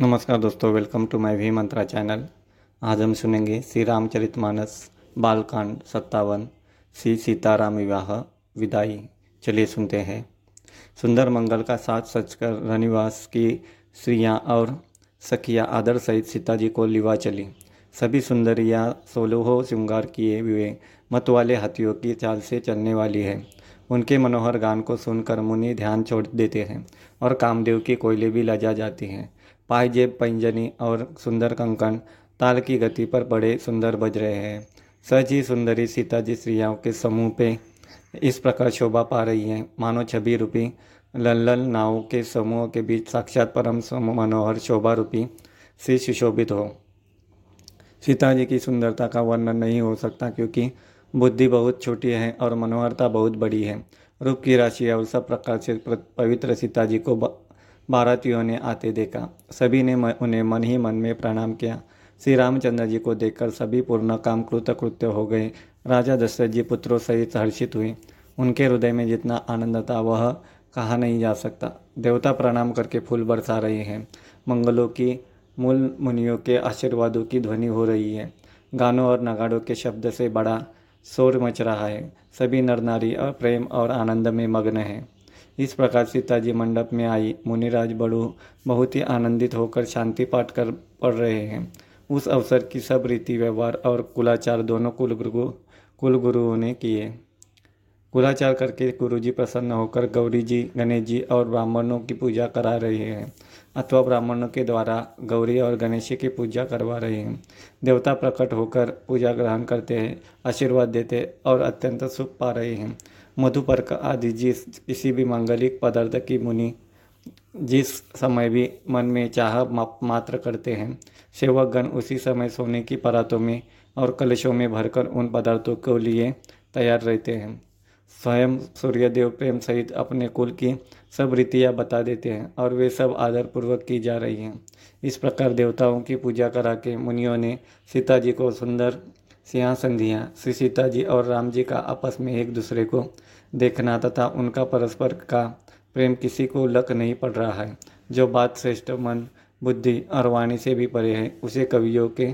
नमस्कार दोस्तों welcome to my V Mantra channel आज हम सुनेंगे श्री रामचरित मानस, बालकांड सत्तावन, श्री सीताराम विवाह, विदाई। चलिए सुनते हैं। सुंदर मंगल का साथ सचकर रनिवास की स्त्रियाँ और सखियाँ आदर सहित सीता जी को लिवा चली। सभी सुंदरियाँ सोलोहो श्रृंगार किए हुए मत वाले हाथियों की चाल से चलने वाली है। उनके मनोहर गान को सुनकर मुनि ध्यान छोड़ देते हैं और कामदेव की कोयले भी लजा जाती हैं। पायजेब, पंजनी और सुंदर कंकन ताल की गति पर बड़े सुंदर बज रहे हैं। सच ही सुंदरी सीता जी स्त्रियों के समूह पे इस प्रकार शोभा पा रही हैं। मानो छवि रूपी लल्लल नाव के समूह के बीच साक्षात परम मनोहर शोभा रूपी से सुशोभित हो। सीता जी की सुंदरता का वर्णन नहीं हो सकता क्योंकि बुद्धि बहुत छोटी है और मनोहरता बहुत बड़ी है। रूप की राशि और सब प्रकार से पवित्र सीता जी को बारातियों ने आते देखा। सभी ने उन्हें मन ही मन में प्रणाम किया। श्री रामचंद्र जी को देखकर सभी पूर्ण काम कृतकृत्य हो गए। राजा दशरथ जी पुत्रों सहित हर्षित हुए। उनके हृदय में जितना आनंद था, वह कहा नहीं जा सकता। देवता प्रणाम करके फूल बरसा रहे हैं। मंगलों की मूल मुनियों के आशीर्वादों की ध्वनि हो रही है। गानों और नगाड़ों के शब्द से बड़ा शोर मच रहा है। सभी नर नारी और प्रेम और आनंद में मग्न हैं। इस प्रकार सीता जी मंडप में आई। मुनिराज बड़ू बहुत ही आनंदित होकर शांति पाठ कर पढ़ रहे हैं। उस अवसर की सब रीति व्यवहार और कुलाचार दोनों कुलगुरु, कुलगुरुओं ने किए। कुलाचार करके गुरु जी प्रसन्न होकर गौरी जी गणेश जी और ब्राह्मणों की पूजा करा रहे हैं अथवा ब्राह्मणों के द्वारा गौरी और गणेश जी की पूजा करवा रहे हैं। देवता प्रकट होकर पूजा ग्रहण करते हैं, आशीर्वाद देते और अत्यंत सुख पा रहे हैं। मधुपर्क आदि, जिस, किसी भी मांगलिक पदार्थ की मुनि जिस समय भी मन में चाह मात्र करते हैं, सेवकगण उसी समय सोने की परातों में और कलशों में भरकर उन पदार्थों के लिए तैयार रहते हैं। स्वयं सूर्यदेव प्रेम सहित अपने कुल की सब रीतियाँ बता देते हैं और वे सब आदरपूर्वक की जा रही हैं। इस प्रकार देवताओं की पूजा करा के मुनियों ने सीता जी को सुंदर सिंहासन दिया। श्री सीता जी और राम जी का आपस में एक दूसरे को देखना तथा उनका परस्पर का प्रेम किसी को लक नहीं पड़ रहा है। जो बात श्रेष्ठ मन, बुद्धि और वाणी से भी परे है, उसे कवियों के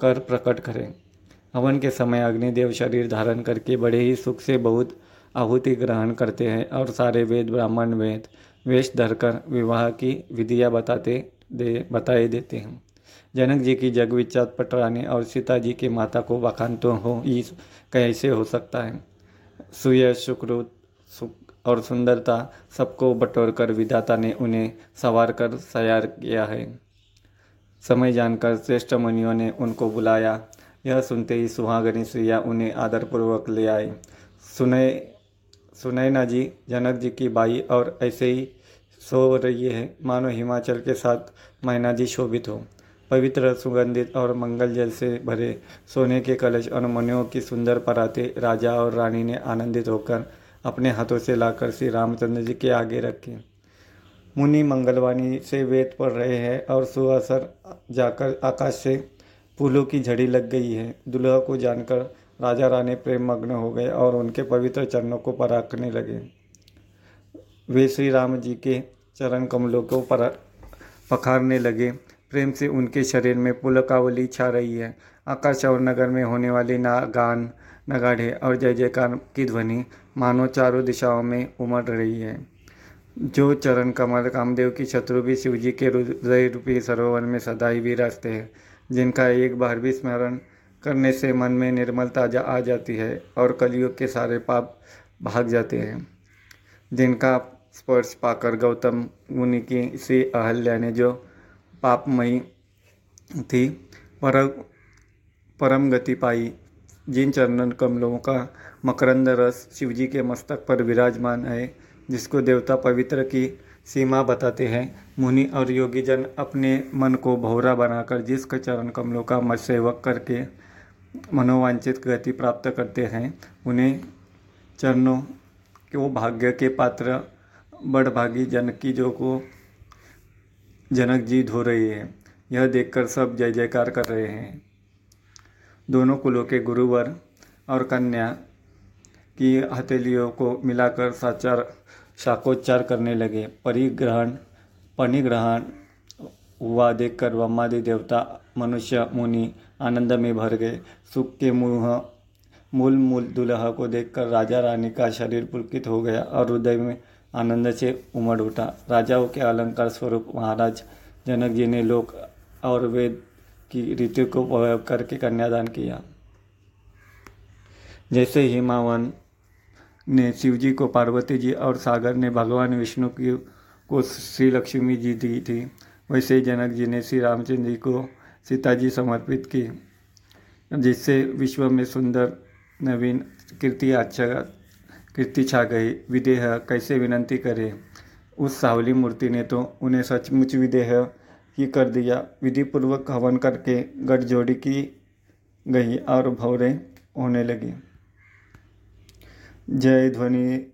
कर प्रकट करें। हवन के समय अग्निदेव शरीर धारण करके बड़े ही सुख से बहुत आहुति ग्रहण करते हैं और सारे वेद, ब्राह्मण वेद, वेश धरकर विवाह की विधियाँ बताते दे, बताए देते हैं। जनक जी की जग विख्यात पटरानी और सीता जी की माता को वखान तो हो इस कैसे हो सकता है? सुय सुकृत सुख और सुंदरता सबको बटोर कर विधाता ने उन्हें सवार कर तैयार किया है। समय जानकर श्रेष्ठ मुनियों ने उनको बुलाया। यह सुनते ही सुहागनी श्रिया उन्हें आदरपूर्वक ले आए सुनय सुनैना जी, जनक जी की बाई और ऐसे ही सो रही है। मानो हिमाचल के साथ मैना जी शोभित हो। पवित्र, सुगंधित और मंगल जल से भरे सोने के कलश और मनियों की सुंदर पराते राजा और रानी ने आनंदित होकर अपने हाथों से लाकर श्री रामचंद्र जी के आगे रखे। मुनि मंगलवाणी से वेद पढ़ रहे हैं और सुअसर जाकर आकाश से फूलों की झड़ी लग गई है। दुल्हा को जानकर राजा रानी प्रेम मग्न हो गए और उनके पवित्र चरणों को पराखने लगे। वे श्री राम जी के चरण कमलों को पर पखारने लगे। प्रेम से उनके शरीर में पुलकावली छा रही है। आकाश और नगर में होने वाली ना गान, नगाढ़े और जय जयकार की ध्वनि मानो चारों दिशाओं में उमड़ रही है। जो चरण कमल कामदेव की शत्रु भी शिवजी के हृदय रूपी सरोवर में सदा ही विराजते हैं, जिनका एक बार भी स्मरण करने से मन में निर्मलता आ जाती है और कलयुग के सारे पाप भाग जाते हैं। जिनका स्पर्श पाकर गौतम मुनि की सी अहल्या ने जो पापमयी थी। पर परम गति पाई। जिन चरणन कमलों का मकरंद रस शिवजी के मस्तक पर विराजमान है, जिसको देवता पवित्र की सीमा बताते हैं, मुनि और योगीजन अपने मन को भौरा बनाकर जिस चरण कमलों का सेवक करके मनोवांछित गति प्राप्त करते हैं, उन्हें चरणों को भाग्य के पात्र बड़भागी जन की जो को जनक जी धो रहे हैं। यह देखकर सब जय जयकार कर रहे हैं। दोनों कुलों के गुरुवर और कन्या की हथेलियों को मिलाकर साचार, शाकोच्चार करने लगे। परिग्रहण पणिग्रहण हुआ देखकर ब्रह्मादि देवता, मनुष्य, मुनि आनंद में भर गए। सुख के मुँह, मूल मूल दुल्हा को देखकर राजा रानी का शरीर पुलकित हो गया और हृदय में आनंद से उमड़ उठा। राजाओं के अलंकार स्वरूप महाराज जनक जी ने लोक और वेद की रीति को प्रयोग करके कन्यादान किया। जैसे हिमावन ने शिव जी को, पार्वती जी और सागर ने भगवान विष्णु की को श्री लक्ष्मी जी दी थी, वैसे ही जनक जी ने श्री रामचंद्र जी को सीता जी समर्पित की, जिससे विश्व में सुंदर, नवीन, कीर्ति अच्छा कीर्ति छा गई। विदेह कैसे विनंती करे? उस सावली मूर्ति ने तो उन्हें सचमुच विदेह ही कर दिया। विधि पूर्वक हवन करके गठजोड़ी की गई और भौरे होने लगी। जय ध्वनि,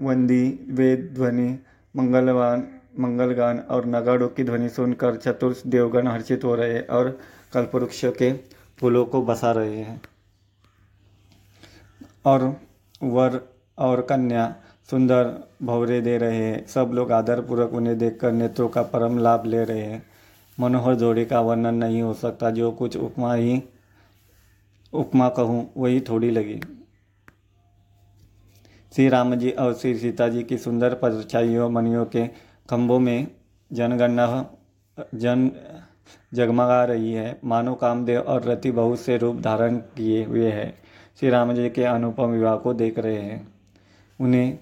वंदी, वेद ध्वनि, मंगलवान, मंगलगान और नगाड़ों की ध्वनि सुनकर चतुर्थ देवगण हर्षित हो रहे और कल्पवृक्ष के फूलों को बसा रहे हैं। और वर और कन्या सुंदर भवरे दे रहे हैं। सब लोग आदरपूर्वक उन्हें देखकर नेत्रों का परम लाभ ले रहे हैं। मनोहर जोड़ी का वर्णन नहीं हो सकता, जो कुछ उपमा ही, उपमा कहूँ, वही थोड़ी लगी। श्री राम जी और श्री सीता जी की सुंदर परछाइयों मनियों के खंभों में जनगणना, जन जगमगा रही है। मानो कामदेव और रति बहुत से रूप धारण किए हुए हैं। श्री राम जी के अनुपम विवाह को देख रहे हैं। उन्हें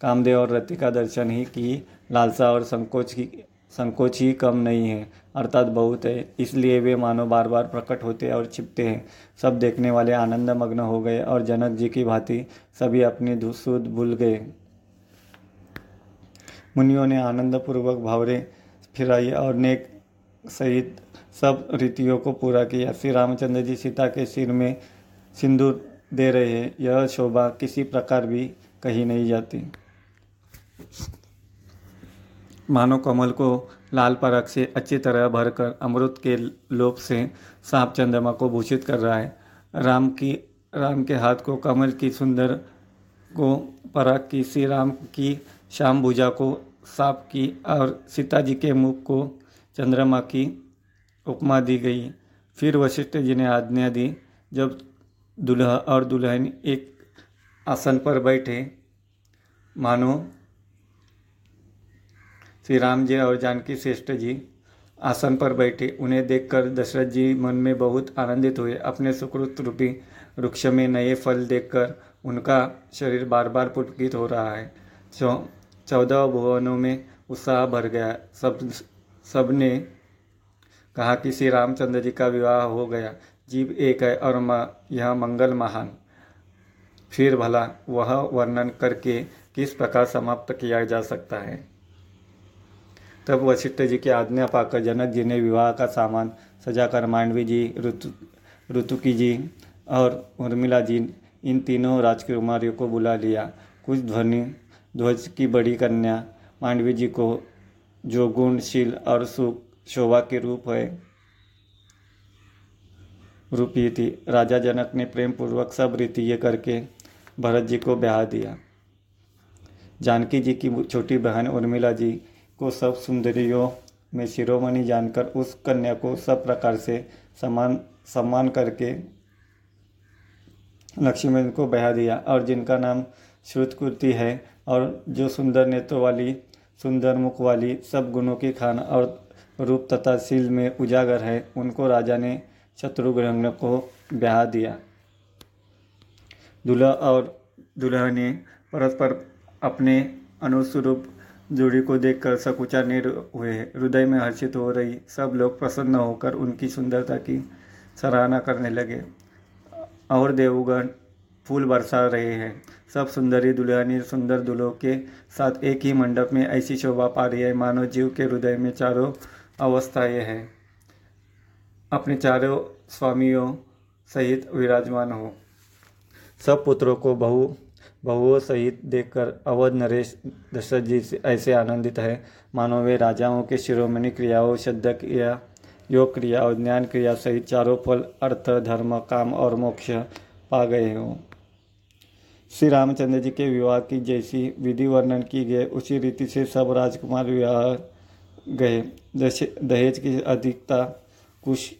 कामदेव और रति का दर्शन ही की, लालसा और संकोच की, संकोच ही कम नहीं है, अर्थात बहुत है। इसलिए वे मानो बार बार प्रकट होते और छिपते हैं। सब देखने वाले आनंद मग्न हो गए और जनक जी की भांति सभी अपनी सुध भूल गए। मुनियों ने आनंदपूर्वक भावरे फिराई और नेक सहित सब रीतियों को पूरा किया। श्री रामचंद्र जी सीता के सिर में सिंदूर दे रहे हैं। यह शोभा किसी प्रकार भी कही नहीं जाती। मानो कमल को लाल परख से अच्छी तरह भरकर अमृत के लोभ से सांप चंद्रमा को भूषित कर रहा है। राम की, राम के हाथ को कमल की सुंदर को परख की श्री राम की श्याम भुजा को सांप की और सीता जी के मुख को चंद्रमा की उपमा दी गई। फिर वशिष्ठ जी ने आज्ञा दी, जब दुल्हा और दुल्हन एक आसन पर बैठे। मानो, श्री राम जी और जानकी श्रेष्ठ जी आसन पर बैठे। उन्हें देखकर दशरथ जी मन में बहुत आनंदित हुए। अपने सुकृत रूपी वृक्ष में नए फल देखकर उनका शरीर बार बार पुटकित हो रहा है। चौ, चौदह भुवनों में उत्साह भर गया। सब सबने कहा कि श्री रामचंद्र जी का विवाह हो गया। जीव एक है और यह मंगल महान। फिर भला वह वर्णन करके किस प्रकार समाप्त किया जा सकता है? तब वशिष्ठ जी की आज्ञा पाकर जनक जी ने विवाह का सामान सजाकर मांडवी जी, ऋतु, ऋतुकी जी और उर्मिला जी, इन तीनों राजकुमारियों को बुला लिया। कुछ ध्वनि, ध्वज की बड़ी कन्या मांडवी जी को जो गुणशील और सुख शोभा के रूप है, रूपी थी। राजा जनक ने प्रेम पूर्वक सब रीति ये करके भरत जी को ब्याह दिया। जानकी जी की छोटी बहन उर्मिला जी को सब सुंदरियों में शिरोमणि जानकर उस कन्या को सब प्रकार से सम्मान सम्मान करके लक्ष्मण को बहा दिया और जिनका नाम श्रुतकुर्ति है और जो सुंदर नेत्रों वाली, सुंदर मुख वाली, सब गुणों की खान और रूप तथा शील में उजागर है, उनको राजा ने शत्रुघ्न को ब्याह दिया। दूल्हा और दुल्हा ने परस्पर अपने अनुस्वरूप जोड़ी को देखकर सकुचा निर हुए। हृदय में हर्षित हो रही सब लोग प्रसन्न होकर उनकी सुंदरता की सराहना करने लगे। और देवगण फूल बरसा रहे हैं। सब सुंदरी दुल्हनी सुंदर दुल्हों के साथ एक ही मंडप में ऐसी शोभा पा रही है। मानव जीव के हृदय में चारों अवस्थाएँ हैं। अपने चारों स्वामियों सहित विराजमान हो। सब पुत्रों को बहु, बहुओं सहित देखकर अवध नरेश दशरथ जी से ऐसे आनंदित है। मानो वे राजाओं के शिरोमणि क्रियाओं श्रद्धा क्रिया योग क्रिया और ज्ञान क्रिया सहित चारों फल, अर्थ, धर्म, काम और मोक्ष पा गए हों। श्री रामचंद्र जी के विवाह की जैसी विधि वर्णन की गई, उसी रीति से सब राजकुमार विवाह गए। दहेज की अधिकता कुछ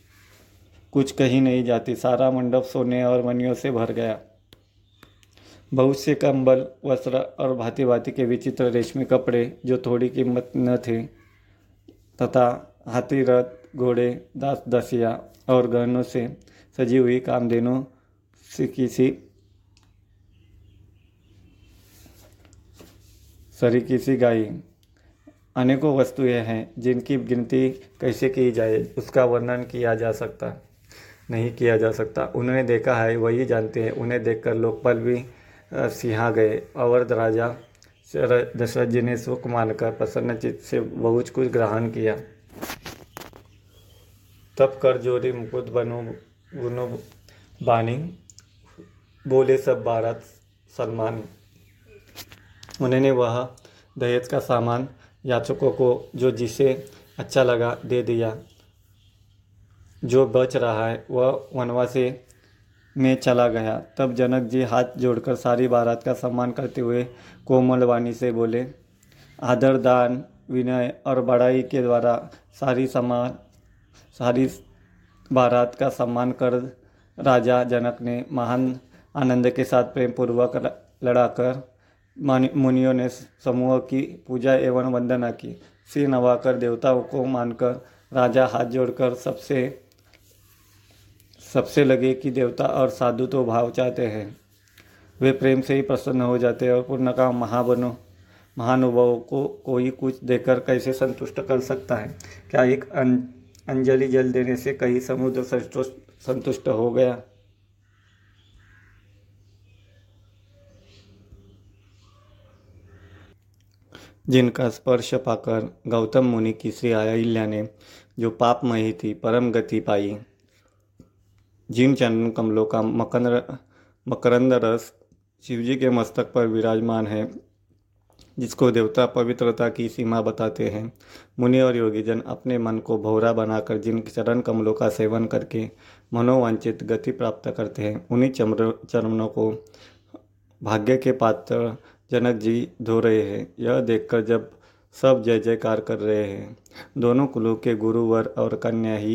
कुछ कहीं नहीं जाती। सारा मंडप सोने और मनियों से भर गया। बहुत से कंबल, वस्त्र और भांति भांति के विचित्र रेशमी कपड़े जो थोड़ी कीमत न थे, तथा हाथी रथ, घोड़े, दास दसिया और गहनों से सजी हुई कामधेनु से किसी सरी किसी गाई अनेकों वस्तुएँ हैं जिनकी गिनती कैसे की जाए, उसका वर्णन किया जा सकता, नहीं किया जा सकता। उन्होंने देखा है, वही जानते हैं। उन्हें देखकर लोकपाल भी सिहा गए, अवध राजा दशरथ जी ने सुख मानकर प्रसन्न चित्त से बहुत कुछ ग्रहण किया। तब कर जोरी मुकुद बनो गुनो बानी, बोले सब भारत सलमान उन्होंने वह दहेज का सामान याचकों को जो जिसे अच्छा लगा दे दिया। जो बच रहा है, वह वनवासी में चला गया। तब जनक जी हाथ जोड़कर सारी बारात का सम्मान करते हुए कोमल वाणी से बोले, आदर, दान, विनय और बड़ाई के द्वारा सारी समान सारी बारात का सम्मान कर राजा जनक ने महान आनंद के साथ प्रेम पूर्वक लड़ाकर मुनियों ने समूह की पूजा एवं वंदना की। सिर नवाकर देवताओं को मानकर राजा हाथ जोड़कर सबसे सबसे लगे कि देवता और साधु तो भाव चाहते हैं। वे प्रेम से ही प्रसन्न हो जाते हैं और पूर्ण का महाबनो, महानुभव को कोई कुछ देकर कैसे संतुष्ट कर सकता है? क्या एक अंजलि जल देने से कहीं समुद्र संतुष्ट हो गया? जिनका स्पर्श पाकर गौतम मुनि की श्री अहिल्या ने जो पापमयी थी, परम गति पाई। जिन कमलों का मकर मकरंद रस शिवजी के मस्तक पर विराजमान है, जिसको देवता पवित्रता की सीमा बताते हैं। मुनि और योगीजन अपने मन को भौरा बनाकर जिन चरण कमलों का सेवन करके मनोवांचित गति प्राप्त करते हैं, उन्हीं चमर चरणों को भाग्य के पात्र जनक जी धो रहे हैं। यह देखकर जब सब जय जयकार कर रहे हैं, दोनों कुलों के गुरुवर और कन्या ही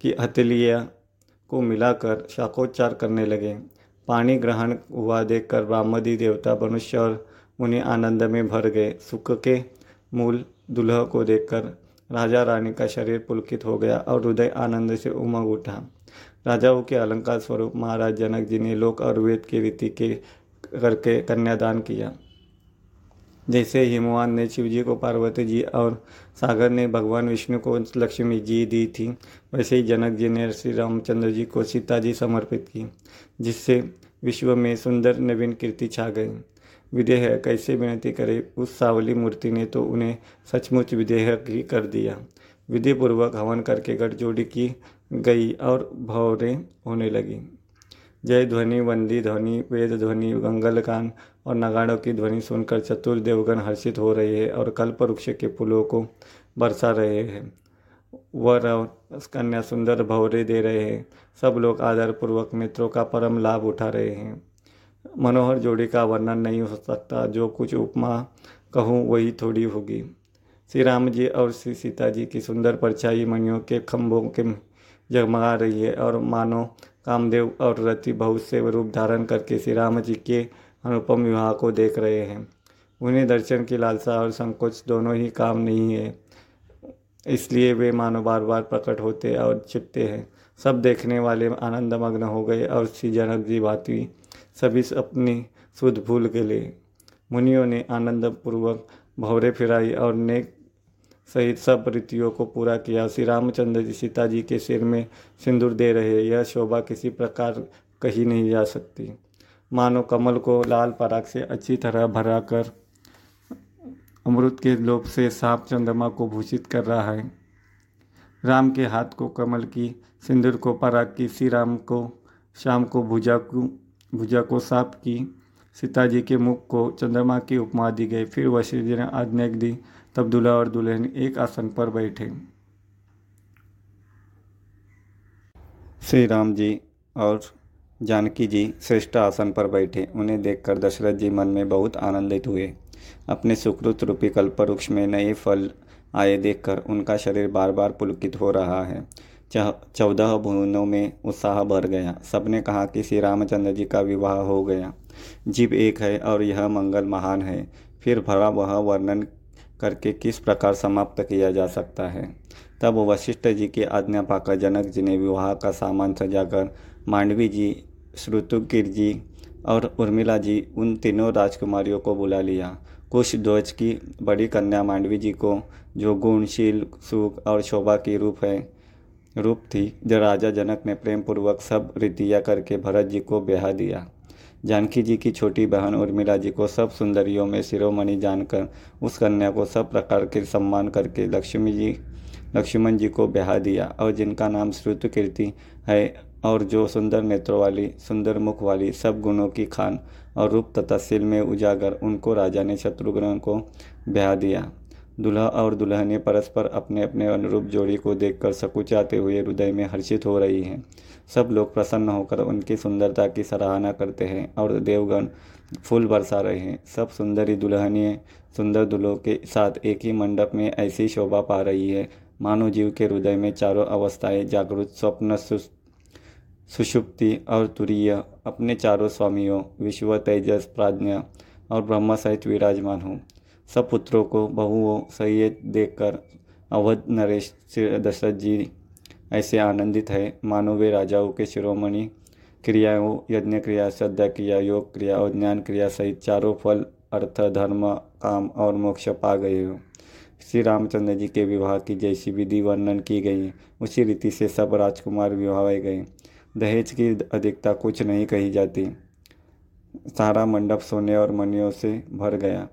की हथेलियाँ को मिलाकर शाकोच्चार करने लगे। पानी ग्रहण हुआ देखकर ब्राह्मदी देवता मनुष्य और मुनि आनंद में भर गए। सुख के मूल दुल्ह को देखकर राजा रानी का शरीर पुलकित हो गया और हृदय आनंद से उमंग उठा। राजाओं के अलंकार स्वरूप महाराज जनक जी ने लोक और वेद की रीति के करके कन्यादान किया। जैसे हिमवान ने शिव जी को पार्वती जी और सागर ने भगवान विष्णु को लक्ष्मी जी दी थी, वैसे ही जनक जी ने श्री रामचंद्र जी को सीता जी समर्पित की, जिससे विश्व में सुंदर नवीन कीर्ति छा गई। विदेह कैसे विनती करे उस सावली मूर्ति ने तो उन्हें सचमुच विदेह ही कर दिया। विधि पूर्वक हवन करके गठजोड़ी की गई और भौरे होने लगी। जय ध्वनि, वंदी ध्वनि, वेद ध्वनि गंगलकान और नगाड़ों की ध्वनि सुनकर चतुर देवगण हर्षित हो रहे हैं और कल्प वृक्ष के फूलों को बरसा रहे हैं। वर और कन्या सुंदर भवरे दे रहे हैं। सब लोग आदरपूर्वक मित्रों का परम लाभ उठा रहे हैं। मनोहर जोड़ी का वर्णन नहीं हो सकता, जो कुछ उपमा कहूँ वही थोड़ी होगी। श्री राम जी और श्री सीता जी की सुंदर परछाई मणियों के खम्भों के जगमगा रही है और मानो कामदेव और रति बहुत से रूप धारण करके श्री राम जी के अनुपम विवाह को देख रहे हैं। उन्हें दर्शन की लालसा और संकोच दोनों ही काम नहीं है। इसलिए वे मानो बार बार प्रकट होते और छिपते हैं। सब देखने वाले आनंदमग्न हो गए और श्री जनक जी भाती सभी अपनी सुध भूल के लिए मुनियों ने आनंदपूर्वक भौरे फिराई और नेक सहित सब रीतियों को पूरा किया। श्री रामचंद्र जी सीता जी के सिर में सिंदूर दे रहे। यह शोभा किसी प्रकार कही नहीं जा सकती। मानो कमल को लाल पराग से अच्छी तरह भरा कर अमृत के लोभ से सांप चंद्रमा को भूषित कर रहा है। राम के हाथ को कमल की, सिंदूर को पराग की, श्री राम को शाम को भुजा को भुजा को सांप की। सीता जी के मुख को चंद्रमा की उपमा दी गई। फिर वशिष्ठ जी ने आज्ञा दी, तब दूल्हा और दुल्हन एक आसन पर बैठे। श्री राम जी और जानकी जी श्रेष्ठ आसन पर बैठे। उन्हें देखकर दशरथ जी मन में बहुत आनंदित हुए। अपने सुकृत रूपी कल्पवृक्ष में नए फल आए देखकर उनका शरीर बार बार पुलकित हो रहा है। चौदह भुवनों में उत्साह भर गया। सबने कहा कि श्री रामचंद्र जी का विवाह हो गया। जीव एक है और यह मंगल महान है। फिर भरा वह वर्णन करके किस प्रकार समाप्त किया जा सकता है? तब वशिष्ठ जी की आज्ञा पाकर जनक जी ने विवाह का सामान सजाकर मांडवी जी श्रुतुकिर जी और उर्मिला जी, उन तीनों राजकुमारियों को बुला लिया। कुश ध्वज की बड़ी कन्या मांडवी जी को, जो गुणशील, सुख और शोभा की रूप है, रूप थी, जो राजा जनक ने प्रेम पूर्वक सब रीतियाँ करके भरत जी को ब्याह दिया। जानकी जी की छोटी बहन उर्मिला जी को सब सुंदरियों में शिरोमणि जानकर, उस कन्या को सब प्रकार के सम्मान करके लक्ष्मी जी, लक्ष्मण जी को ब्याह दिया। और जिनका नाम श्रुत कीर्ति है और जो सुंदर नेत्रों वाली, सुंदर मुख वाली सब गुणों की खान और रूप तथा सिल में उजागर उनको राजा ने शत्रुघ्न को ब्याह दिया। दुल्हा और दुल्हने परस्पर अपने अपने अनुरूप जोड़ी को देखकर सकुचाते हुए हृदय में हर्षित हो रही हैं। सब लोग प्रसन्न होकर उनकी सुंदरता की सराहना करते हैं और देवगण फूल बरसा रहे हैं। सब सुंदरी दुल्हनिए सुंदर दुल्हों के साथ एक ही मंडप में ऐसी शोभा पा रही है। मानव जीव के हृदय में चारों अवस्थाएँ जागृत, स्वप्न सुषुप्ति और तुरीय अपने चारों स्वामियों, विश्व तेजस प्राज्ञा और ब्रह्म सहित विराजमान हूँ। सब पुत्रों को, बहुओं सहित देखकर अवध नरेश दशरथ जी ऐसे आनंदित है। मानो वे राजाओं के शिरोमणि क्रियाओं यज्ञ क्रिया श्रद्धा क्रिया योग क्रिया और ज्ञान क्रिया सहित चारों फल, अर्थ, धर्म, काम और मोक्ष पा गए हो। श्री रामचंद्र जी के विवाह की जैसी विधि वर्णन की गई। उसी रीति से सब राजकुमार विवाह गए। दहेज की अधिकता कुछ नहीं कही जाती। सारा मंडप सोने और मनियों से भर गया।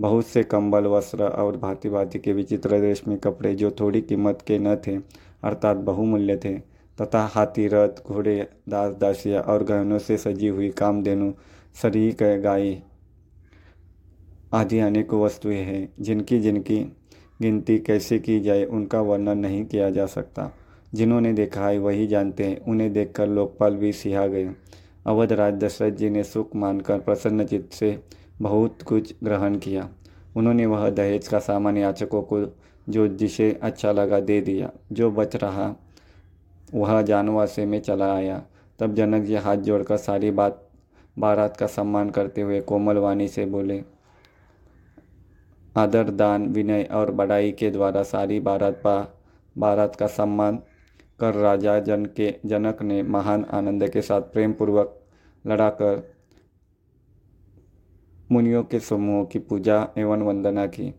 बहुत से कंबल, वस्त्र और भांति भांति के विचित्र रेशमी कपड़े जो थोड़ी कीमत के न थे, अर्थात बहुमूल्य थे, तथा हाथी, रथ, घोड़े, दास, दासिया और गहनों से सजी हुई कामधेनु शरीक गाय आदि अनेक वस्तुएँ हैं जिनकी जिनकी गिनती कैसे की जाए, उनका वर्णन नहीं किया जा सकता। जिन्होंने देखा है, वही जानते हैं। उन्हें देखकर लोकपाल भी सिहा गए। अवध राज दशरथ जी ने सुख मानकर प्रसन्न चित्त से बहुत कुछ ग्रहण किया। उन्होंने वह दहेज का सामान याचकों को जो जिसे अच्छा लगा दे दिया। जो बच रहा, वह जानवासे में चला आया। तब जनक जी हाथ जोड़कर सारी बात, बारात का सम्मान करते हुए कोमल वाणी से बोले, आदर, दान, विनय और बड़ाई के द्वारा सारी बारात पा, बारात का सम्मान कर राजा जन के, जनक ने महान आनंद के साथ प्रेम पूर्वक लड़ाकर मुनियों के समूहों की पूजा एवं वंदना की।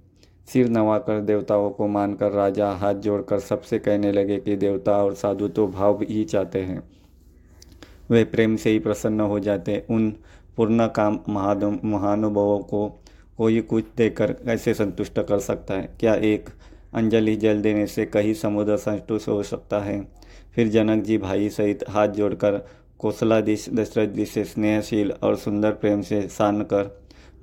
सिर नवाकर देवताओं को मानकर राजा हाथ जोड़कर सबसे कहने लगे कि देवता और साधु तो भाव ही चाहते हैं। वे प्रेम से ही प्रसन्न हो जाते। उन पूर्ण काम महानुभावों को कोई कुछ देकर कैसे संतुष्ट कर सकता है? क्या एक अंजलि जल देने से कहीं समुद्र संतुष्ट हो सकता है। फिर जनक जी भाई सहित हाथ जोड़कर कौशलाधीश दशरथ जी से स्नेहशील और सुंदर प्रेम से सान कर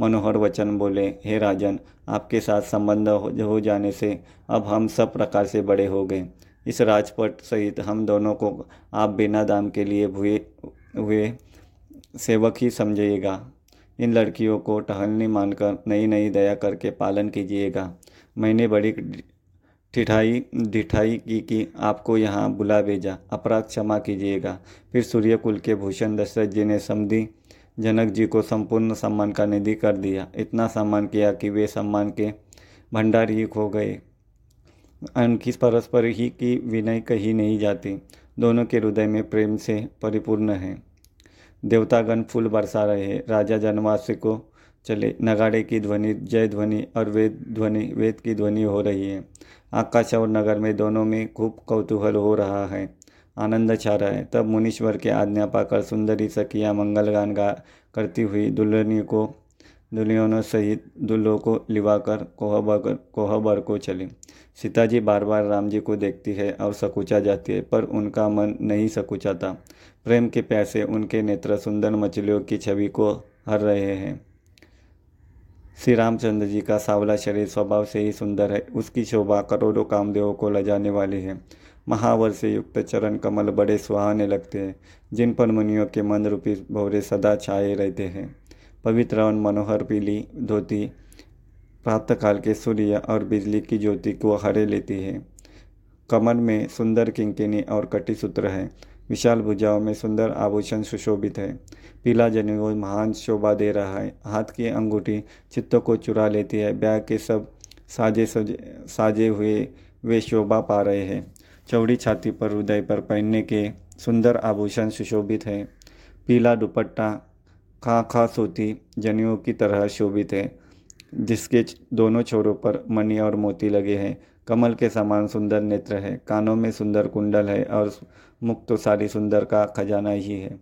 मनोहर वचन बोले, हे राजन, आपके साथ संबंध हो जाने से अब हम सब प्रकार से बड़े हो गए। इस राजपट सहित हम दोनों को आप बिना दाम के लिए हुए हुए सेवक ही समझिएगा। इन लड़कियों को टहलनी मानकर नई नई दया करके पालन कीजिएगा। मैंने बड़ी ठिठाई ढिठाई की कि आपको यहाँ बुला भेजा। अपराध क्षमा कीजिएगा। फिर सूर्यकुल के भूषण दशरथ जी ने समझी, जनक जी को संपूर्ण सम्मान का निधि कर दिया। इतना सम्मान किया कि वे सम्मान के भंडार ही खो गए। उनकी परस्पर ही की विनय कही नहीं जाती। दोनों के हृदय में प्रेम से परिपूर्ण है। देवतागण फूल बरसा रहे राजा जनवासी को चले। नगाड़े की ध्वनि, जय ध्वनि और वेद ध्वनि, वेद की ध्वनि हो रही है। आकाश और नगर में दोनों में खूब कौतूहल हो रहा है। आनंद छा रहा है। तब मुनीश्वर के आज्ञा पाकर सुंदरी सखिया मंगल गान गा करती हुई दुल्हनी को दुल्हनों सहित दुल्हों को लिवाकर कोहबर कोहबर को चली। सीता जी बार बार राम जी को देखती है और सकुचा जाती है, पर उनका मन नहीं सकुचाता। प्रेम के प्यासे उनके नेत्र सुंदर मछलियों की छवि को हर रहे हैं। श्री रामचंद्र जी का सावला शरीर स्वभाव से ही सुंदर है। उसकी शोभा करोड़ों कामदेवों को लजाने वाली है। महावर से युक्त चरण कमल बड़े सुहाने लगते हैं, जिन पर मुनियों के मन रूपी भौरे सदा छाए रहते हैं। पवित्र और मनोहर पीली धोती प्रातःकाल के सूर्य और बिजली की ज्योति को हरे लेती है। कमर में सुंदर किंकिनी और कटिसूत्र है। विशाल भुजाओं में सुंदर आभूषण सुशोभित है। पीला जनेऊ महान शोभा दे रहा है। हाथ की अंगूठी चित्तों को चुरा लेती है। ब्याह के सब साजे सजे, साजे हुए वे शोभा पा रहे हैं। चौड़ी छाती पर हृदय पर पहनने के सुंदर आभूषण सुशोभित है। पीला दुपट्टा खा खा सोती जनियों की तरह शोभित है, जिसके दोनों छोरों पर मणि और मोती लगे हैं। कमल के समान सुंदर नेत्र है। कानों में सुंदर कुंडल है और मुख तो सारी सुंदर का खजाना ही है।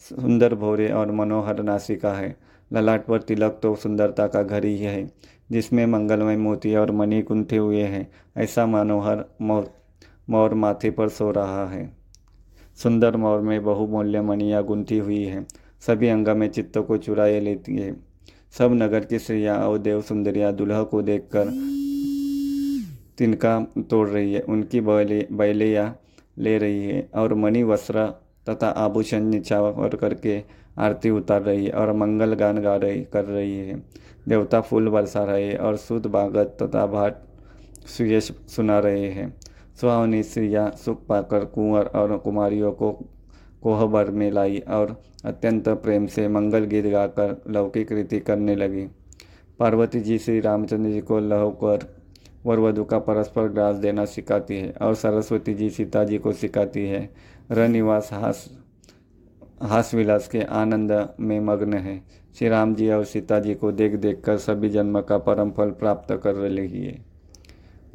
सुंदर भोरे और मनोहर नासिका है। ललाट पर तिलक तो सुंदरता का घर ही है, जिसमें मंगलमय मोती और मणि कुंठे हुए हैं। ऐसा मनोहर मोर मोर माथे पर सो रहा है। सुंदर मोर में बहुमूल्य मणियाँ गुंथी हुई हैं। सभी अंग में चित्त को चुराए लेती है। सब नगर की स्त्रियाँ और देव सुंदरिया दुल्हा को देखकर तिनका तोड़ रही है। उनकी बैले बैलियाँ ले रही है और मणि वस्त्र तथा आभूषण निछावर करके आरती उतार रही है और मंगल गान गा रही, कर रही है। देवता फूल बरसा रहे और शुद्ध भागत तथा भाट सुयश सुना रहे हैं। सुहावनी स्त्रियाँ सुख पाकर कुंवर और कुमारियों को कोहबर में लाई और अत्यंत प्रेम से मंगल गीत गाकर लौकिक रीति करने लगी। पार्वती जी श्री रामचंद्र जी को लहो कर वर वधु का परस्पर ग्रास देना सिखाती है और सरस्वती जी सीता जी को सिखाती है। रनिवास हास हास विलास के आनंद में मग्न है। श्री राम जी और सीता जी को देख देख कर सभी जन्म का परम फल प्राप्त कर रही है।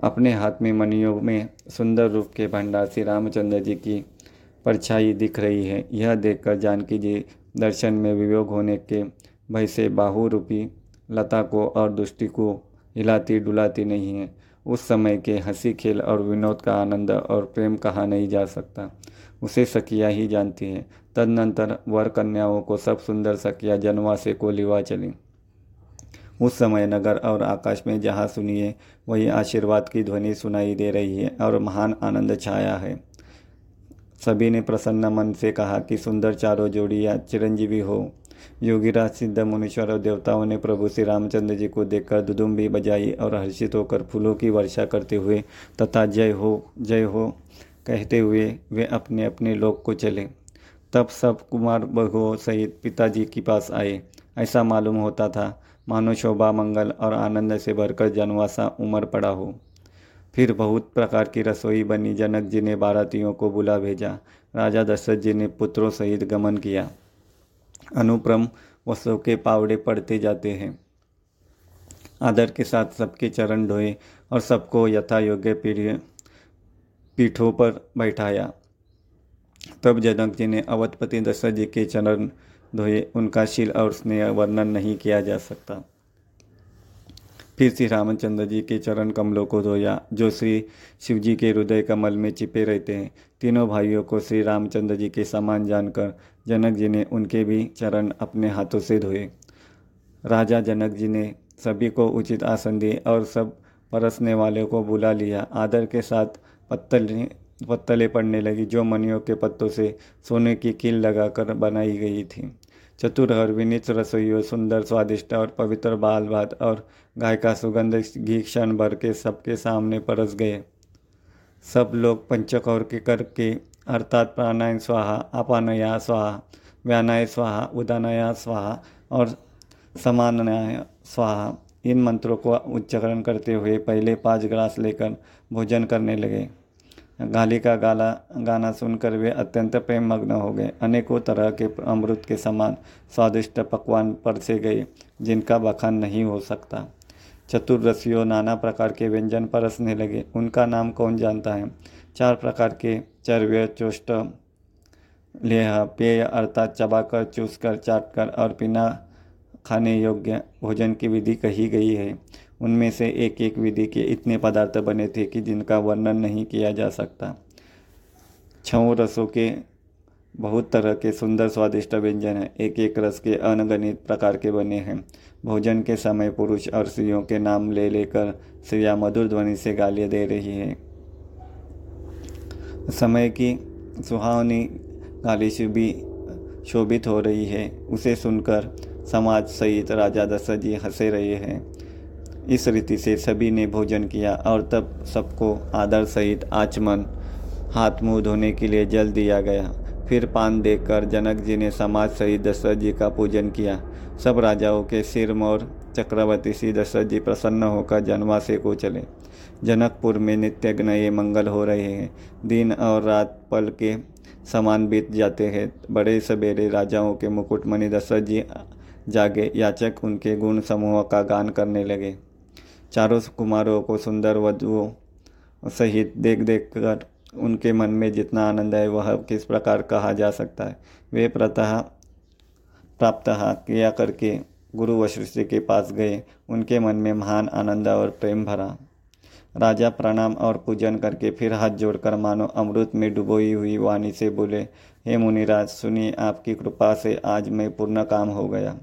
अपने हाथ में मणियों में सुंदर रूप के भंडार श्री रामचंद्र जी की परछाई दिख रही है। यह देखकर जानकी जी दर्शन में वियोग होने के भय से बाहु रूपी लता को और दुष्टि को हिलाती डुलाती नहीं है। उस समय के हँसी खेल और विनोद का आनंद और प्रेम कहा नहीं जा सकता। उसे सखिया ही जानती है। तदनंतर वर कन्याओं को सब सुंदर सखिया जनवा से को लिवा चली। उस समय नगर और आकाश में जहाँ सुनिए, वही आशीर्वाद की ध्वनि सुनाई दे रही है और महान आनंद छाया है। सभी ने प्रसन्न मन से कहा कि सुंदर चारों जोड़ियाँ चिरंजीवी हो। योगीराज सिद्ध मुनीश्वर और देवताओं ने प्रभु श्री रामचंद्र जी को देखकर दुदुम्बी बजाई और हर्षित होकर फूलों की वर्षा करते हुए तथा जय हो जय हो कहते हुए वे अपने अपने लोक को चले। तब सब कुमार बघुओं सहित पिताजी के पास आए। ऐसा मालूम होता था, मानो शोभा, मंगल और आनंद से भरकर जनवासा उमर पड़ा हो। फिर बहुत प्रकार की रसोई बनी। जनक जी ने बारातियों को बुला भेजा। राजा दशरथ जी ने पुत्रों सहित गमन किया। अनुप्रम वस्त्रों के पावड़े पड़ते जाते हैं। आदर के साथ सबके चरण धोए और सबको यथा योग्य पीढ़, पीठों पर बैठाया। तब जनक जी ने अवधपति दशरथ जी के चरण धोए उनका शील और स्नेह वर्णन नहीं किया जा सकता। फिर श्री रामचंद्र जी के चरण कमलों को धोया जो श्री शिव जी के हृदय कमल में छिपे रहते हैं, तीनों भाइयों को श्री रामचंद्र जी के समान जानकर जनक जी ने उनके भी चरण अपने हाथों से धोए। राजा जनक जी ने सभी को उचित आसन दिए और सब परसने वाले को बुला लिया। आदर के साथ पत्तल, पत्तलें पड़ने लगी, जो मनियों के पत्तों से सोने की कील लगाकर बनाई गई थी। चतुर और विनित रसोइयों, सुंदर, स्वादिष्ट और पवित्र बाल भात और गाय का सुगंध घी क्षण भर के सबके सामने परस गए। सब लोग पंचकौर के करके अर्थात प्राणाय स्वाहा, अपानया स्वाहा, व्यानाय स्वाहा, उदानया स्वाहा और समानया स्वाहा, इन मंत्रों को उच्चारण करते हुए पहले पाँच ग्लास लेकर भोजन करने लगे। गाली का गाला, गाना सुनकर वे अत्यंत प्रेम मग्न हो गए। अनेकों तरह के अमृत के समान स्वादिष्ट पकवान परसे गए, जिनका बखान नहीं हो सकता। चतुर्रसियों नाना प्रकार के व्यंजन परसने लगे। उनका नाम कौन जानता है? चार प्रकार के चर्व्य, चोष्ट, लेह, पेय अर्थात चबाकर, चूसकर, चाटकर और पीना खाने योग्य भोजन की विधि कही गई है। उनमें से एक एक विधि के इतने पदार्थ बने थे कि जिनका वर्णन नहीं किया जा सकता। छऊ रसों के बहुत तरह के सुंदर स्वादिष्ट व्यंजन हैं। एक एक रस के अनगणित प्रकार के बने हैं। भोजन के समय पुरुष और स्त्रियों के नाम ले लेकर स्त्रियाँ मधुर ध्वनि से गालियाँ दे रही है। समय की सुहावनी गाली शुभी शोभित हो रही है। उसे सुनकर समाज सहित राजा दशरथ जी हंसे रहे हैं। इस रीति से सभी ने भोजन किया और तब सबको आदर सहित आचमन, हाथ मुँह धोने के लिए जल दिया गया। फिर पान देकर जनक जी ने समाज सहित दशरथ जी का पूजन किया। सब राजाओं के सिर मोर चक्रवर्ती श्री दशरथ जी प्रसन्न होकर जनवासे को चले। जनकपुर में नित्य नए मंगल हो रहे हैं। दिन और रात पल के समान बीत जाते हैं। बड़े सवेरे राजाओं के मुकुटमणि दशरथ जी जागे। याचक उनके गुण समूह का गान करने लगे। चारों कुमारों को सुंदर वधुओं सहित देख देख कर उनके मन में जितना आनंद है वह किस प्रकार कहा जा सकता है। वे प्रतः प्राप्त किया करके गुरु वशिष्ठ के पास गए। उनके मन में महान आनंद और प्रेम भरा। राजा प्रणाम और पूजन करके फिर हाथ जोड़कर मानो अमृत में डुबोई हुई वाणी से बोले, हे मुनिराज, सुनिए, आपकी कृपा से आज मैं पूर्ण काम हो गया।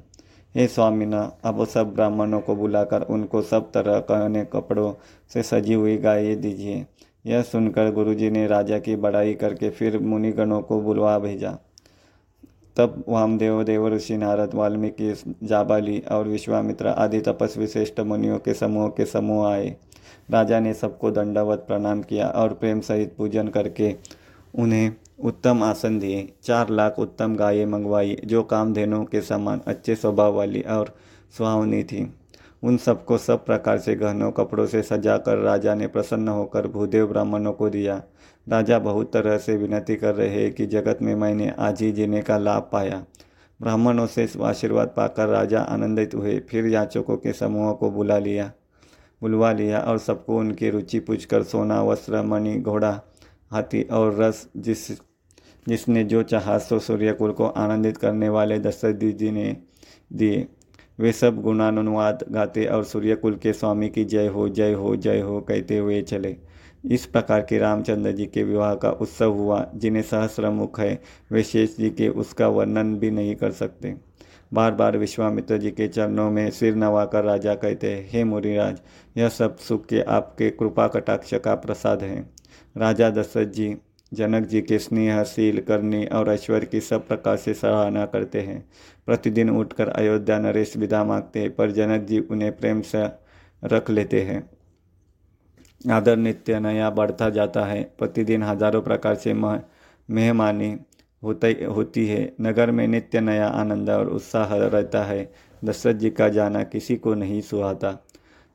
हे स्वामीना, अब सब ब्राह्मणों को बुलाकर उनको सब तरह कहने कपड़ों से सजी हुई गाय दीजिए। यह सुनकर गुरुजी ने राजा की बड़ाई करके फिर मुनिगणों को बुलवा भेजा। तब वामदेव देव ऋषि नारद, वाल्मीकि, जाबाली और विश्वामित्र आदि तपस्वी श्रेष्ठ मुनियों के समूह के समूह आए। राजा ने सबको दंडवत प्रणाम किया और प्रेम सहित पूजन करके उन्हें उत्तम आसन दिए चार लाख उत्तम गायें मंगवाई, जो कामधेनुओं के समान अच्छे स्वभाव वाली और सुहावनी थी। उन सबको सब प्रकार से गहनों कपड़ों से सजाकर राजा ने प्रसन्न होकर भूदेव ब्राह्मणों को दिया। राजा बहुत तरह से विनती कर रहे कि जगत में मैंने आज ही जीने का लाभ पाया। ब्राह्मणों से आशीर्वाद पाकर राजा आनंदित हुए, फिर याचकों के समूह को बुला लिया। बुलवा लिया और सबको उनकी रुचि पूछकर सोना, वस्त्र, मणि, घोड़ा, हाथी और रस जिस जिसने जो चाहा सो सूर्यकुल को आनंदित करने वाले दशरथ जी ने दिए। वे सब गुणानुवाद गाते और सूर्यकुल के स्वामी की जय हो जय हो जय हो कहते हुए चले। इस प्रकार के रामचंद्र जी के विवाह का उत्सव हुआ, जिन्हें सहस्र मुख है। वे शेष जी के उसका वर्णन भी नहीं कर सकते। बार बार विश्वामित्र जी के चरणों में सिर नवाकर राजा कहते, हैं हे मुरिराज यह सब सुख के आपके कृपा कटाक्ष का प्रसाद है। राजा दशरथ जी जनक जी के स्नेह स्नेहशील करनी और ऐश्वर्य की सब प्रकार से सराहना करते हैं। प्रतिदिन उठकर अयोध्या नरेश विदा मांगते हैं, पर जनक जी उन्हें प्रेम से रख लेते हैं। आदर नित्य नया बढ़ता जाता है। प्रतिदिन हज़ारों प्रकार से मेहमानी होता, होती है। नगर में नित्य नया आनंद और उत्साह रहता है। दशरथ जी का जाना किसी को नहीं सुहाता।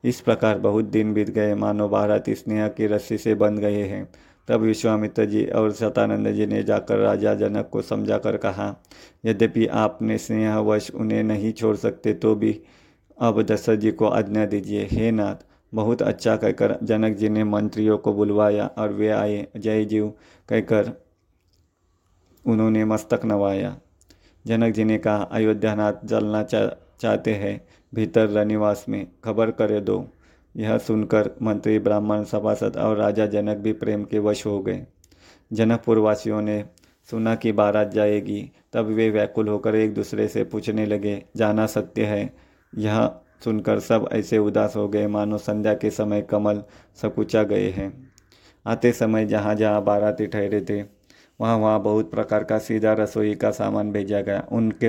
इस प्रकार बहुत दिन बीत गए। मानो भारत स्नेह की रस्सी से बंध गए हैं। तब विश्वामित्र जी और सतानंद जी ने जाकर राजा जनक को समझा कर कहा यद्यपि आपने स्नेहवश उन्हें नहीं छोड़ सकते तो भी अब दशरथ जी को आज्ञा दीजिए। हे नाथ बहुत अच्छा कहकर जनक जी ने मंत्रियों को बुलवाया और वे आए। जय जीव कहकर उन्होंने मस्तक नवाया। जनक जी ने कहा अयोध्या नाथ जलना चा, चाहते हैं भीतर रनिवास में खबर करे दो। यह सुनकर मंत्री, ब्राह्मण, सभासद और राजा जनक भी प्रेम के वश हो गए। जनकपुर वासियों ने सुना कि बारात जाएगी, तब वे व्याकुल होकर एक दूसरे से पूछने लगे, जाना सत्य है? यह सुनकर सब ऐसे उदास हो गए, मानो संध्या के समय कमल सकुचा गए हैं। आते समय जहाँ जहाँ बाराती ठहरे थे, वहाँ वहाँ बहुत प्रकार का सीधा रसोई का सामान भेजा गया। उनके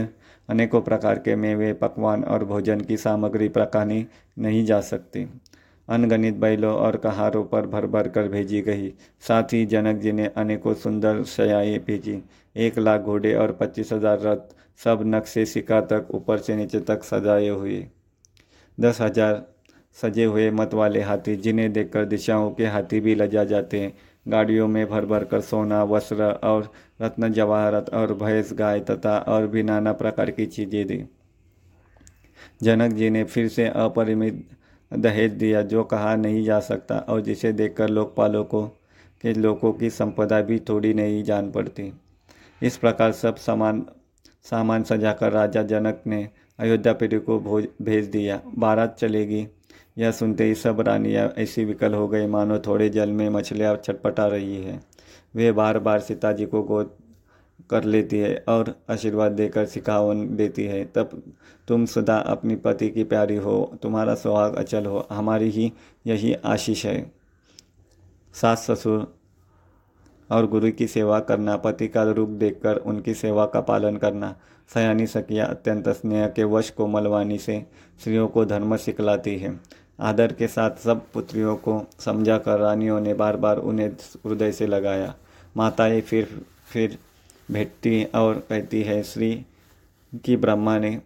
अनेकों प्रकार के मेवे, पकवान और भोजन की सामग्री प्रकानी नहीं जा सकती। अनगणित बैलों और कहारों पर भर भर कर भेजी गई। साथ ही जनक जी ने अनेकों सुंदर शयाएँ भेजी। एक लाख घोड़े और पच्चीस हज़ार रथ सब नक्शे सिक्का तक ऊपर से नीचे तक सजाए हुए। दस हज़ार सजे हुए मत वाले हाथी, जिन्हें देखकर दिशाओं के हाथी भी लजा जाते हैं। गाड़ियों में भर भर कर सोना, वस्त्र और रत्न, जवाहरत और भैंस, गाय तथा और भी नाना प्रकार की चीज़ें दी। जनक जी ने फिर से अपरिमित दहेज दिया, जो कहा नहीं जा सकता और जिसे देखकर लोकपालों को के लोगों की संपदा भी थोड़ी नहीं जान पड़ती। इस प्रकार सब सामान सामान सजाकर राजा जनक ने अयोध्या पीढ़ी को भोज, भेज दिया। बारात चलेगी, यह सुनते ही सब रानियाँ ऐसी विकल हो गई, मानो थोड़े जल में मछलियाँ छटपटा रही है। वे बार बार सीता जी को गोद कर लेती है और आशीर्वाद देकर सिखावन देती है, तब तुम सदा अपनी पति की प्यारी हो, तुम्हारा सुहाग अचल हो, हमारी ही यही आशीष है। सास ससुर और गुरु की सेवा करना, पति का रूप देखकर उनकी सेवा का पालन करना, सयानी सकिया अत्यंत स्नेह के वश कोमलवाणी से स्त्रियों को धर्म सिखलाती है। आदर के साथ सब पुत्रियों को समझा कर रानियों ने बार बार उन्हें हृदय से लगाया। माताएँ फिर फिर भेटती और कहती है, श्री की ब्रह्मा ने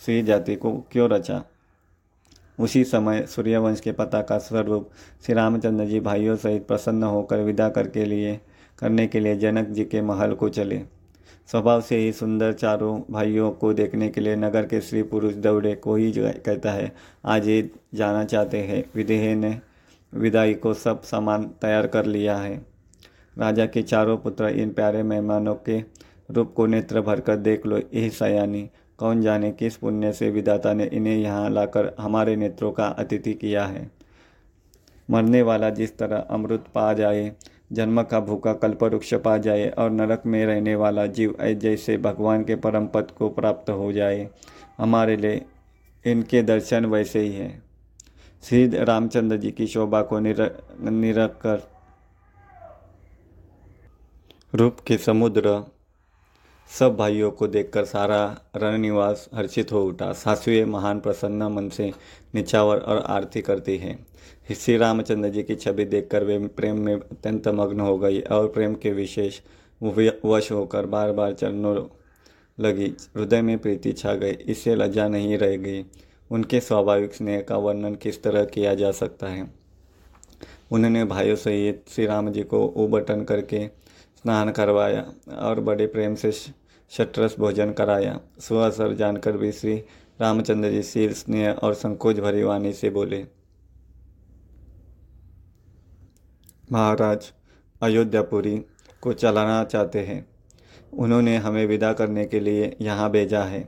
श्री जाति को क्यों रचा? उसी समय सूर्यवंश के पता का स्वरूप श्री रामचंद्र जी भाइयों सहित प्रसन्न होकर विदा करके लिए, करने के लिए जनक जी के महल को चले। स्वभाव से ही सुंदर चारों भाइयों को देखने के लिए नगर के स्त्री पुरुष दौड़े को ही कहता है, आज ये जाना चाहते हैं। विदेह ने विदाई को सब सामान तैयार कर लिया है। राजा के चारों पुत्र इन प्यारे मेहमानों के रूप को नेत्र भरकर देख लो यही सयानी। कौन जाने किस पुण्य से विदाता ने इन्हें यहाँ लाकर हमारे नेत्रों का अतिथि किया है? मरने वाला जिस तरह अमृत पा जाए, जन्म का भूखा कल्पवृक्ष पा जाए और नरक में रहने वाला जीव जैसे भगवान के परम पद को प्राप्त हो जाए, हमारे लिए इनके दर्शन वैसे ही है। श्री रामचंद्र जी की शोभा को निर, निरख कर रूप के समुद्र सब भाइयों को देखकर सारा रणनिवास हर्षित हो उठा। सासुए महान प्रसन्न मन से निछावर और आरती करती है। श्री रामचंद्र जी की छवि देखकर वे प्रेम में अत्यंत मग्न हो गई और प्रेम के विशेष वश होकर बार बार चरणों लगी। हृदय में प्रीति छा गई। इससे लज्जा नहीं रह गई उनके स्वाभाविक स्नेह का वर्णन किस तरह किया जा सकता है? उन्होंने भाइयों सहित श्री राम जी को उबटन करके स्नान करवाया और बड़े प्रेम से शटरस भोजन कराया। सुअसर जानकर भी श्री रामचंद्र जी शील स्नेह और संकोच भरी वाणी से बोले, महाराज अयोध्यापुरी को चलाना चाहते हैं। उन्होंने हमें विदा करने के लिए यहाँ भेजा है।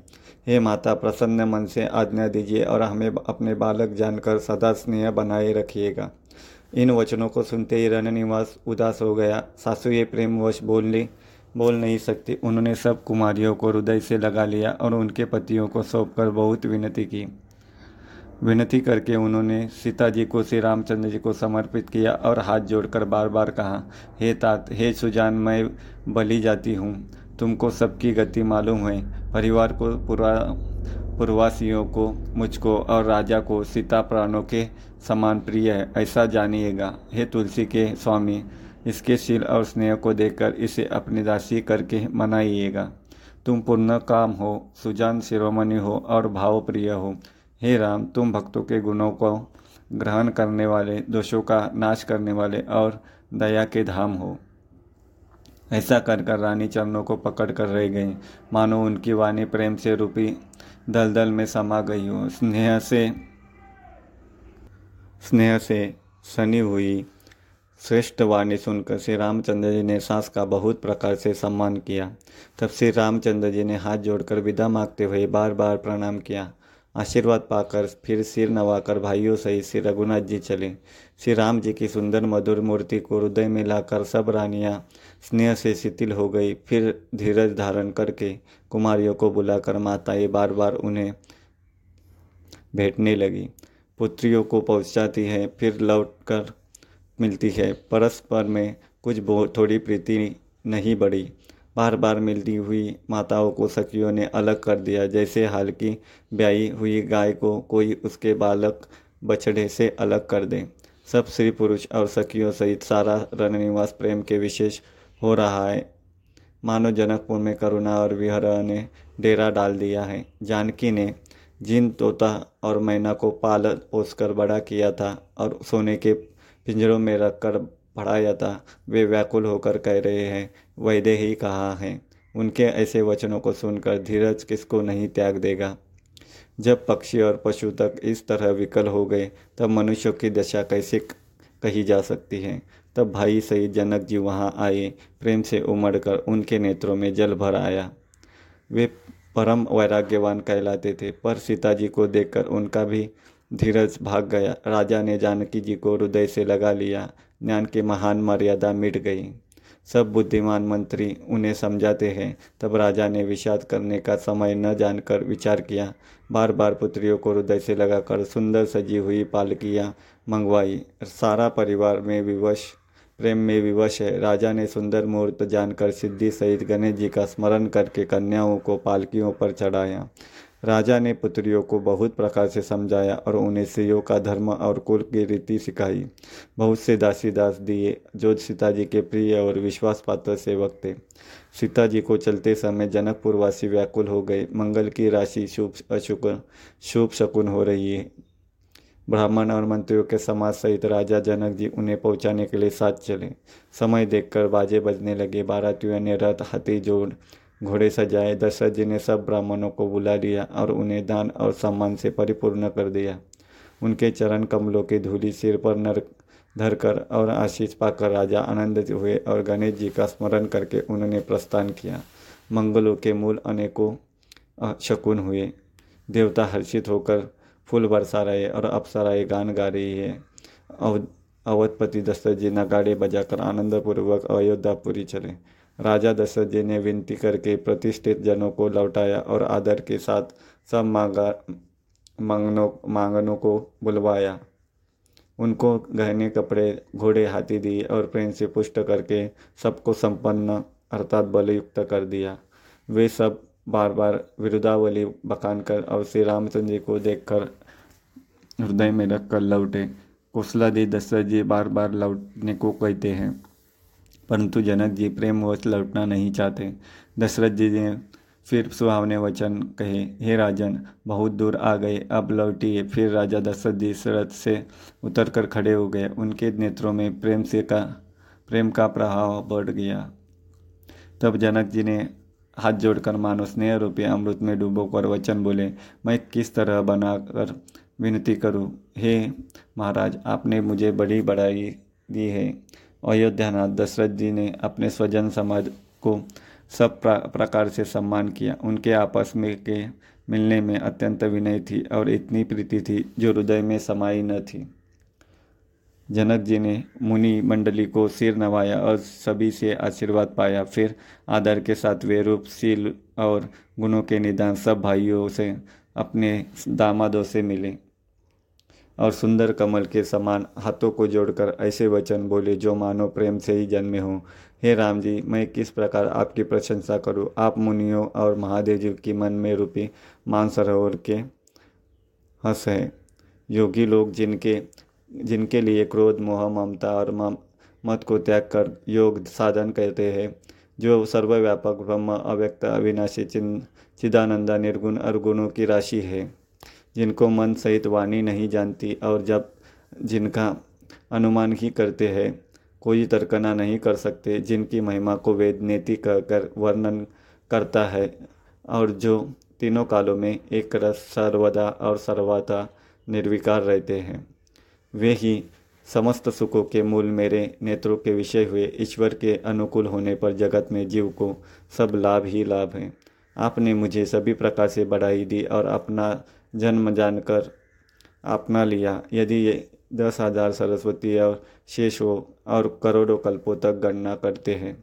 हे माता, प्रसन्न मन से आज्ञा दीजिए और हमें अपने बालक जानकर सदा स्नेह बनाए रखिएगा। इन वचनों को सुनते ही रणनिवास उदास हो गया। सासू ये प्रेमवश बोलने बोल नहीं सकती। उन्होंने सब कुमारियों को हृदय से लगा लिया और उनके पतियों को सौंपकर बहुत विनती की। विनती करके उन्होंने सीता जी को, श्री रामचंद्र जी को समर्पित किया और हाथ जोड़कर बार बार कहा, हे तात, हे सुजान, मैं बली जाती हूँ। तुमको सबकी गति मालूम है। परिवार को पूरा पूर्वासियों को, मुझको और राजा को सीता प्राणों के समान प्रिय है, ऐसा जानिएगा। हे तुलसी के स्वामी, इसके शील और स्नेह को देखकर इसे अपनी दासी करके मनाइएगा। तुम पूर्ण काम हो, सुजान शिरोमणि हो और भावप्रिय हो। हे राम, तुम भक्तों के गुणों को ग्रहण करने वाले, दोषों का नाश करने वाले और दया के धाम हो। ऐसा कर कर रानी चरणों को पकड़ कर रह गई। मानो उनकी वाणी प्रेम से रूपी दलदल में समा गई हो। स्नेह से स्नेह से सनी हुई श्रेष्ठ वाणी सुनकर श्री रामचंद्र जी ने सास का बहुत प्रकार से सम्मान किया। तब श्री रामचंद्र जी ने हाथ जोड़कर विदा मांगते हुए बार बार प्रणाम किया। आशीर्वाद पाकर फिर सिर नवाकर भाइयों सहित श्री रघुनाथ जी चले। श्री राम जी की सुंदर मधुर मूर्ति को हृदय में लाकर सब रानियाँ स्नेह से शिथिल हो गई। फिर धीरज धारण करके कुमारियों को बुलाकर माताएँ बार बार उन्हें भेंटने लगी। पुत्रियों को पहुंचाती है, फिर लौटकर मिलती है। परस्पर में कुछ थोड़ी प्रीति नहीं बढ़ी। बार बार मिलती हुई माताओं को सखियों ने अलग कर दिया। जैसे हाल की ब्याई हुई गाय को कोई उसके बालक बछड़े से अलग कर दे। सब स्त्री पुरुष और सखियों सहित सारा रणनिवास प्रेम के विशेष हो रहा है। मानो जनकपुर में करुणा और विहरा ने डेरा डाल दिया है। जानकी ने जिन तोता और मैना को पाल पोस कर बड़ा किया था और सोने के पिंजरों में रखकर पढ़ाया था, वे व्याकुल होकर कह रहे हैं वैद्य ही कहा है? उनके ऐसे वचनों को सुनकर धीरज किसको नहीं त्याग देगा? जब पक्षी और पशु तक इस तरह विकल हो गए, तब मनुष्यों की दशा कैसे कही जा सकती है? तब भाई सहित जनक जी वहाँ आए, प्रेम से उमड़कर उनके नेत्रों में जल भर आया। वे परम वैराग्यवान कहलाते थे, पर सीता जी को देखकर उनका भी धीरज भाग गया। राजा ने जानकी जी को हृदय से लगा लिया। ज्ञान की महान मर्यादा मिट गई। सब बुद्धिमान मंत्री उन्हें समझाते हैं। तब राजा ने विषाद करने का समय न जानकर विचार किया। बार बार पुत्रियों को हृदय से लगाकर सुंदर सजी हुई पालकियाँ मंगवाई। सारा परिवार में विवश प्रेम में विवश है। राजा ने सुंदर मुहूर्त जानकर सिद्धि सहित गणेश जी का स्मरण करके कन्याओं को पालकियों पर चढ़ाया। राजा ने पुत्रियों को बहुत प्रकार से समझाया और उन्हें स्त्रियों का धर्म और कुल की रीति सिखाई। बहुत से दासी दास दिए जो सीता जी के प्रिय और विश्वास पात्र सेवक थे। सीता जी को चलते समय जनकपुरवासी व्याकुल हो गए। मंगल की राशि शुभ अशुभ शुभ शकुन हो रही है। ब्राह्मण और मंत्रियों के समाज सहित राजा जनक जी उन्हें पहुँचाने के लिए साथ चले। समय देखकर बाजे बजने लगे। बारातियों ने रथ हाथी जोड़ घोड़े सजाए। दशरथ जी ने सब ब्राह्मणों को बुला लिया और उन्हें दान और सम्मान से परिपूर्ण कर दिया। उनके चरण कमलों की धूली सिर पर नर धरकर और आशीष पाकर राजा आनंदित हुए और गणेश जी का स्मरण करके उन्होंने प्रस्थान किया। मंगलों के मूल अनेकों शकुन हुए। देवता हर्षित होकर फूल बरसा रहे और अप्सराएँ गान गा रही है। अव, अवधपति दशरथ जी नगाड़े बजाकर आनंदपूर्वक अयोध्यापुरी चले। राजा दशरथ जी ने विनती करके प्रतिष्ठित जनों को लौटाया और आदर के साथ सब मांगा, मांगनों मांगनों को बुलवाया। उनको गहने, कपड़े, घोड़े, हाथी दिए और प्रेम से पुष्ट करके सबको संपन्न अर्थात बलयुक्त कर दिया। वे सब बार बार विरुदावली बखान कर और श्री रामचंद्र जी को देखकर हृदय में रख कर लौटे कौशलादी दशरथ जी बार बार लौटने को कहते हैं, परंतु जनक जी प्रेमवश लौटना नहीं चाहते। दशरथ जी ने फिर सुहावने वचन कहे, हे राजन, बहुत दूर आ गए, अब लौटिए। फिर राजा दशरथ जी रथ से उतर कर खड़े हो गए। उनके नेत्रों में प्रेम से का, प्रेम का प्रभाव बढ़ गया। तब जनक जी ने हाथ जोड़कर मानो स्नेह रूपी अमृत में डूबो कर वचन बोले, मैं किस तरह बनाकर विनती करूँ? हे महाराज, आपने मुझे बड़ी बढ़ाई दी है। अयोध्यानाथ दशरथ जी ने अपने स्वजन समाज को सब प्रकार से सम्मान किया। उनके आपस में के मिलने में अत्यंत विनय थी और इतनी प्रीति थी जो हृदय में समाई न थी। जनक जी ने मुनि मंडली को सिर नवाया और सभी से आशीर्वाद पाया। फिर आदर के साथ वे रूप रूपशील और गुणों के निदान सब भाइयों से, अपने दामादों से मिले और सुंदर कमल के समान हाथों को जोड़कर ऐसे वचन बोले, जो मानो प्रेम से ही जन्मे हों। हे राम जी, मैं किस प्रकार आपकी प्रशंसा करूँ? आप मुनियों और महादेव जी की मन में रूपी मानसरोवर के हंस है। योगी लोग जिनके जिनके लिए क्रोध, मोह, ममता और मत को त्याग कर योग साधन कहते हैं, जो सर्वव्यापक, ब्रह्म, अव्यक्त, अविनाशी, चिन चिदानंदा, निर्गुण और गुणों की राशि है। जिनको मन सहित वाणी नहीं जानती और जब जिनका अनुमान ही करते हैं, कोई तर्कना नहीं कर सकते, जिनकी महिमा को वेद नेति कहकर वर्णन करता है और जो तीनों कालों में एक रस सर्वदा और सर्वदा निर्विकार रहते हैं। वे ही समस्त सुखों के मूल मेरे नेत्रों के विषय हुए। ईश्वर के अनुकूल होने पर जगत में जीव को सब लाभ ही लाभ हैं। आपने मुझे सभी प्रकार से बढ़ाई दी और अपना जन्म जानकर अपना लिया। यदि ये दस हज़ार सरस्वती और शेष हो और करोड़ों कल्पों तक गणना करते हैं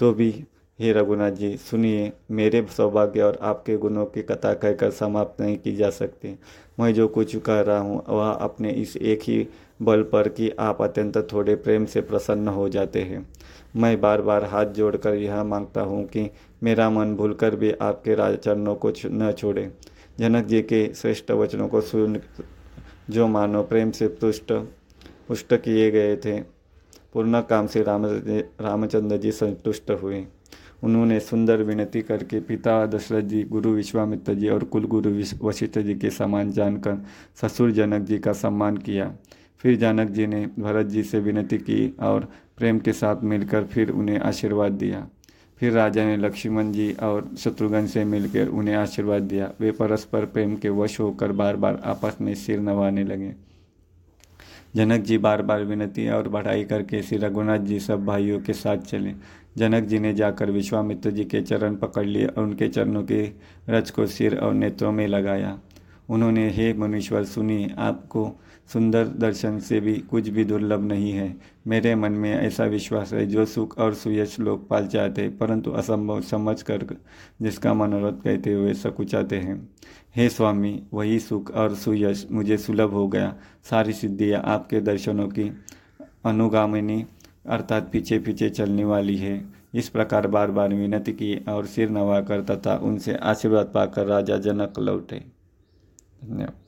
तो भी हे रघुनाथ जी सुनिए, मेरे सौभाग्य और आपके गुणों की कथा कहकर समाप्त नहीं की जा सकती। मैं जो कुछ कह रहा हूँ, वह अपने इस एक ही बल पर कि आप अत्यंत थोड़े प्रेम से प्रसन्न हो जाते हैं। मैं बार बार हाथ जोड़कर यह माँगता हूँ कि मेरा मन भूलकर भी आपके राजचरणों को न छोड़े। जनक जी के श्रेष्ठ वचनों को सुन, जो मानो प्रेम से तुष्ट, पुष्ट किए गए थे, पूर्ण काम से राम रामचंद्र जी संतुष्ट हुए। उन्होंने सुंदर विनती करके पिता दशरथ जी, गुरु विश्वामित्र जी और कुल गुरु वशिष्ठ जी के समान जानकर ससुर जनक जी का सम्मान किया। फिर जनक जी ने भरत जी से विनती की और प्रेम के साथ मिलकर फिर उन्हें आशीर्वाद दिया। फिर राजा ने लक्ष्मण जी और शत्रुघ्न से मिलकर उन्हें आशीर्वाद दिया। वे परस्पर प्रेम के वश होकर बार बार आपस में सिर नवाने लगे। जनक जी बार बार विनती और बढ़ाई करके श्री रघुनाथ जी सब भाइयों के साथ चले। जनक जी ने जाकर विश्वामित्र जी के चरण पकड़ लिए और उनके चरणों के रच को सिर और नेत्रों में लगाया। उन्होंने, हे मनुष्वर सुनी, आपको सुंदर दर्शन से भी कुछ भी दुर्लभ नहीं है। मेरे मन में ऐसा विश्वास है, जो सुख और सुयश लोग पाल चाहते, परंतु असंभव समझ कर जिसका मनोरथ कहते हुए सकुचाते हैं। हे स्वामी, वही सुख और सुयश मुझे सुलभ हो गया। सारी सिद्धियाँ आपके दर्शनों की अनुगामिनी अर्थात पीछे पीछे चलने वाली है। इस प्रकार बार बार विनती की और सिर नवाकर तथा उनसे आशीर्वाद पाकर राजा जनक लौटे। धन्यवाद।